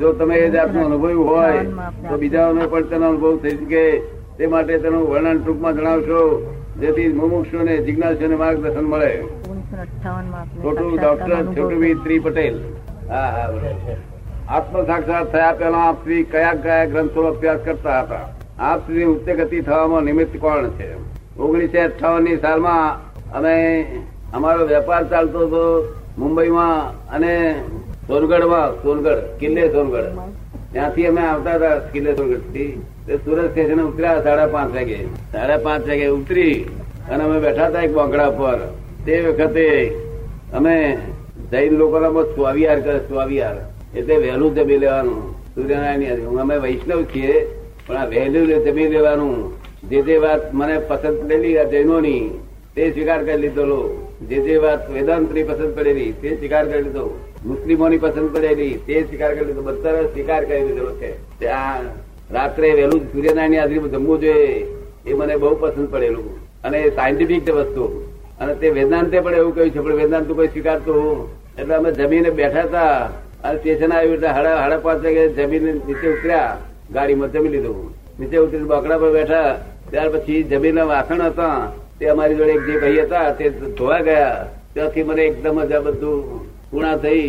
જો તમે એ જાતનું અનુભવ્યું હોય તો બીજાઓને પણ તેનો અનુભવ થઈ શકે. તે માટે તેનું વર્ણન ટૂંકમાં જણાવશો જેથી મુમુક્ષુને જિજ્ઞાસુને માર્ગદર્શન મળે. ઓગણીસો અઠ્ઠાવનમાં આપને છોટું ડોક્ટર અનુભવ છોટુભાઈ ત્રી પટેલ. હા હા આત્મ સાક્ષાત થયા પહેલા આપ શ્રી કયા કયા ગ્રંથો અભ્યાસ કરતા હતા? આપ શ્રી ઉચ્ચ ગતિ થવામાં નિમિત્ત કોણ છે? ઓગણીસો અઠાવનની સાલમાં અમે અમારો વેપાર ચાલતો હતો મુંબઈમાં અને સોનગઢમાં સોનગઢ કિલ્લે સોનગઢ ત્યાંથી અમે આવતા હતા કિલ્લે સોનગઢથી. તે સુરત સ્ટેશન ઉતર્યા સાડા પાંચ વાગે. સાડા પાંચ વાગે ઉતરી અને અમે બેઠા હતા એક બોંકડા પર તે વખતે અમે જૈન લોકોના સ્વાવિયાર કરે, સ્વાવિયાર. એટલે વહેલું જમી લેવાનું. સૂર્યનારાયણ અમે વૈષ્ણવ છીએ, પણ આ વહેલું જમી લેવાનું. જે જે વાત મને પસંદ પડેલી જૈનોની તે સ્વીકાર કરી લીધેલો જે જે વાત વેદાંતની પસંદ પડેલી, તે સ્વીકાર કરી લીધો. મુસ્લિમોની પસંદ પડેલી, તે સ્વીકાર કરી લીધો. બધા સ્વીકાર કરી લીધેલો છે. ત્યાં રાત્રે વહેલું સૂર્યનારાયણ હાજરીમાં જમવું જોઈએ. એ મને બહુ પસંદ પડેલું. અને સાયન્ટિફિક વસ્તુ. અને તે વેદાંતે પણ એવું કહ્યું છે, પણ વેદાંત કોઈ સ્વીકારતું એટલે અમે જમીને બેઠા હતા. અને સ્ટેશન આવ્યું એટલે હાડા હાડા પાંચ વાગે જમીને નીચે ઉતર્યા. ગાડીમાં જમી લીધું. નીચે ઉતરીને બકડા પર બેઠા. ત્યાર પછી જમીનના વાસણ હતા. તે અમારી જોડે જે ભાઈ હતા, તે ધોવા ગયા. ત્યાંથી મને એકદમ જ આ બધું પૂર્ણા થઈ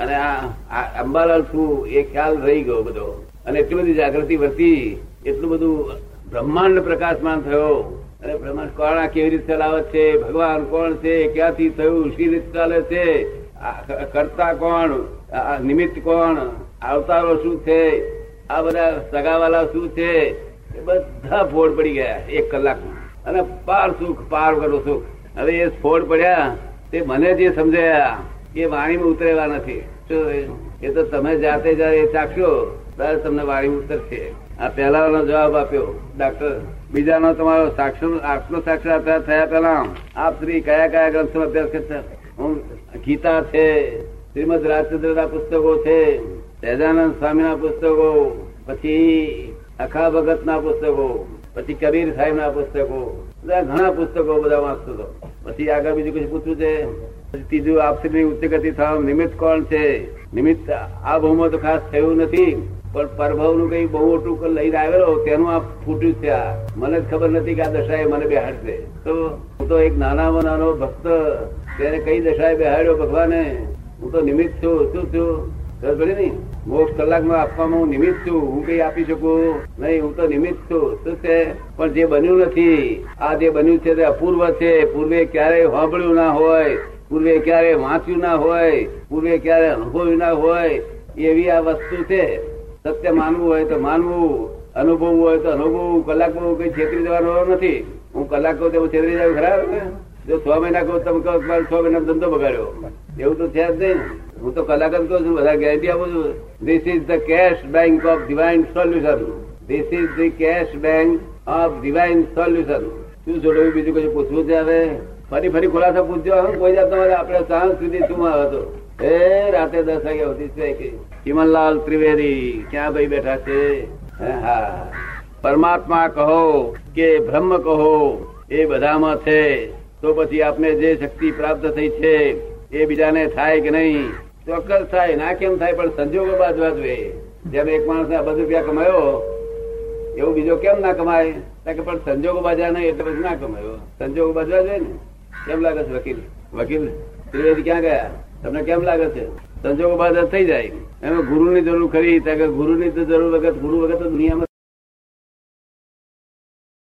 અને આ અંબાલાલ છું એ ખ્યાલ રહી ગયો બધો. અને એટલી બધી જાગૃતિ વર્તી, એટલું બધું બ્રહ્માંડ પ્રકાશમાન થયો. અને બ્રહ્માંડ કોણ કેવી રીતે ચલાવે છે, ભગવાન કોણ છે, ક્યાંથી થયું, શી રીતે ચાલે છે કરતા કોણ નિમિત્ત કોણ, આવતારો શું છે, આ બધા સગાવાલા શું છે, એ બધા ફોડ પડી ગયા, એક કલાકમાં. અને પાર સુખ, પાર કરો સુખ. હવે એ ફોડ પડ્યા, તે મને જે સમજાયા, એ વાણીમાં ઉતરેવા નથી. એ તો તમે જાતે જયારે એ ચાખશો ત્યારે તમને વાણી ઉતરશે. આ પહેલાનો જવાબ આપ્યો, ડાક્ટર, બીજાનો તમારો સાક્ષર આત્મ સાક્ષાત્કાર થયા પહેલા આપ શ્રી કયા કયા ગ્રંથો અભ્યાસ કરતા? હું ગીતા છે, શ્રીમદ રાજચંદ્ર ના પુસ્તકો છે, સહેજાનંદ સ્વામી ના પુસ્તકો, પછી અખા ભગત ના પુસ્તકો, પછી કબીર સાહેબ ના પુસ્તકો, બધા ઘણા પુસ્તકો બધા વાંચતો હતો. પછી આગળ બીજું કશું પૂછવું છે? ત્રીજું આપસી ઉચ્ચ ગતિ થવા નિમિત્ત કોણ છે? નિમિત્ત આ ભાવમાં તો ખાસ થયું નથી. પણ પરભવનું કઈ બહુ મોટું લઈને આવેલો, તેનું આ ફૂટ્યું છે આ. મને જ ખબર નથી કે આ દશાએ મને બેહાડશે. તો હું તો એક નાનામાં નાનો ભક્ત તેને કઈ દશાએ બેહાડ્યો ભગવાને? હું તો નિમિત્ત છું. શું છું ખબર પડી ને મોક્ષ કલાકમાં આપવામાં હું નિમિત્ત છું. હું કઈ આપી શકું? નહીં, હું તો નિમિત્ત છું. શું છે? પણ જે બન્યું નથી. આ જે બન્યું છે તે અપૂર્વ છે. પૂર્વે ક્યારેય સાંભળ્યું ના હોય, પૂર્વે ક્યારે વાંચ્યું ના હોય, પૂર્વે ક્યારે અનુભવ્યું ના હોય. એવી આ વસ્તુ છે. સત્ય માનવું હોય તો માનવું અનુભવવું હોય તો અનુભવવું કલાકમાં કઈ છેતરી જવાનો નથી. હું કલાક કહું તો છેતરી જાવ ખરા? જો છ મહિના કહું તમે કહો છ મહિના ધંધો બગાડ્યો. એવું તો છે જ નહીં. હું તો કલાક જ કહું છું, બધા ગેરંટી આપું છું. This is the cash bank of divine solution this is the cash bank of divine solution શું જોડવું બીજું કશું પૂછવું છે હવે? ફરી ફરી ખુલાસા પૂછજો. હવે કોઈ જાત તમારે આપણે સાંજ સુધી શું હતો એ રાતે દસ વાગ્યા સુધી છે ચિમનલાલ ત્રિવેદી, ક્યાં ભાઈ બેઠા છે? હા. પરમાત્મા કહો કે બ્રહ્મ કહો, એ બધામાં છે. તો પછી આપને જે શક્તિ પ્રાપ્ત થઈ છે એ બીજાને થાય કે નહીં? ચોક્કસ થાય. ના કેમ થાય? પણ સંજોગો બાજવા જોઈએ જેમ એક માણસ અબજ રૂપિયા કમાયો? એવું બીજો કેમ ના કમાય? કે પણ સંજોગો બાજા નહીં, એટલે પછી ના કમાયો. સંજોગો બાજવા જોઈએ ને. કેમ લાગે છે વકીલ? વકીલ, ત્રિવેદી ક્યાં ગયા? તમને કેમ લાગે છે? સંજોગો બાજા થઈ જાય. એમાં ગુરુની જરૂર ખરી. ત્યાં ગુરુની જરૂર વખત ગુરુ વખત દુનિયામાં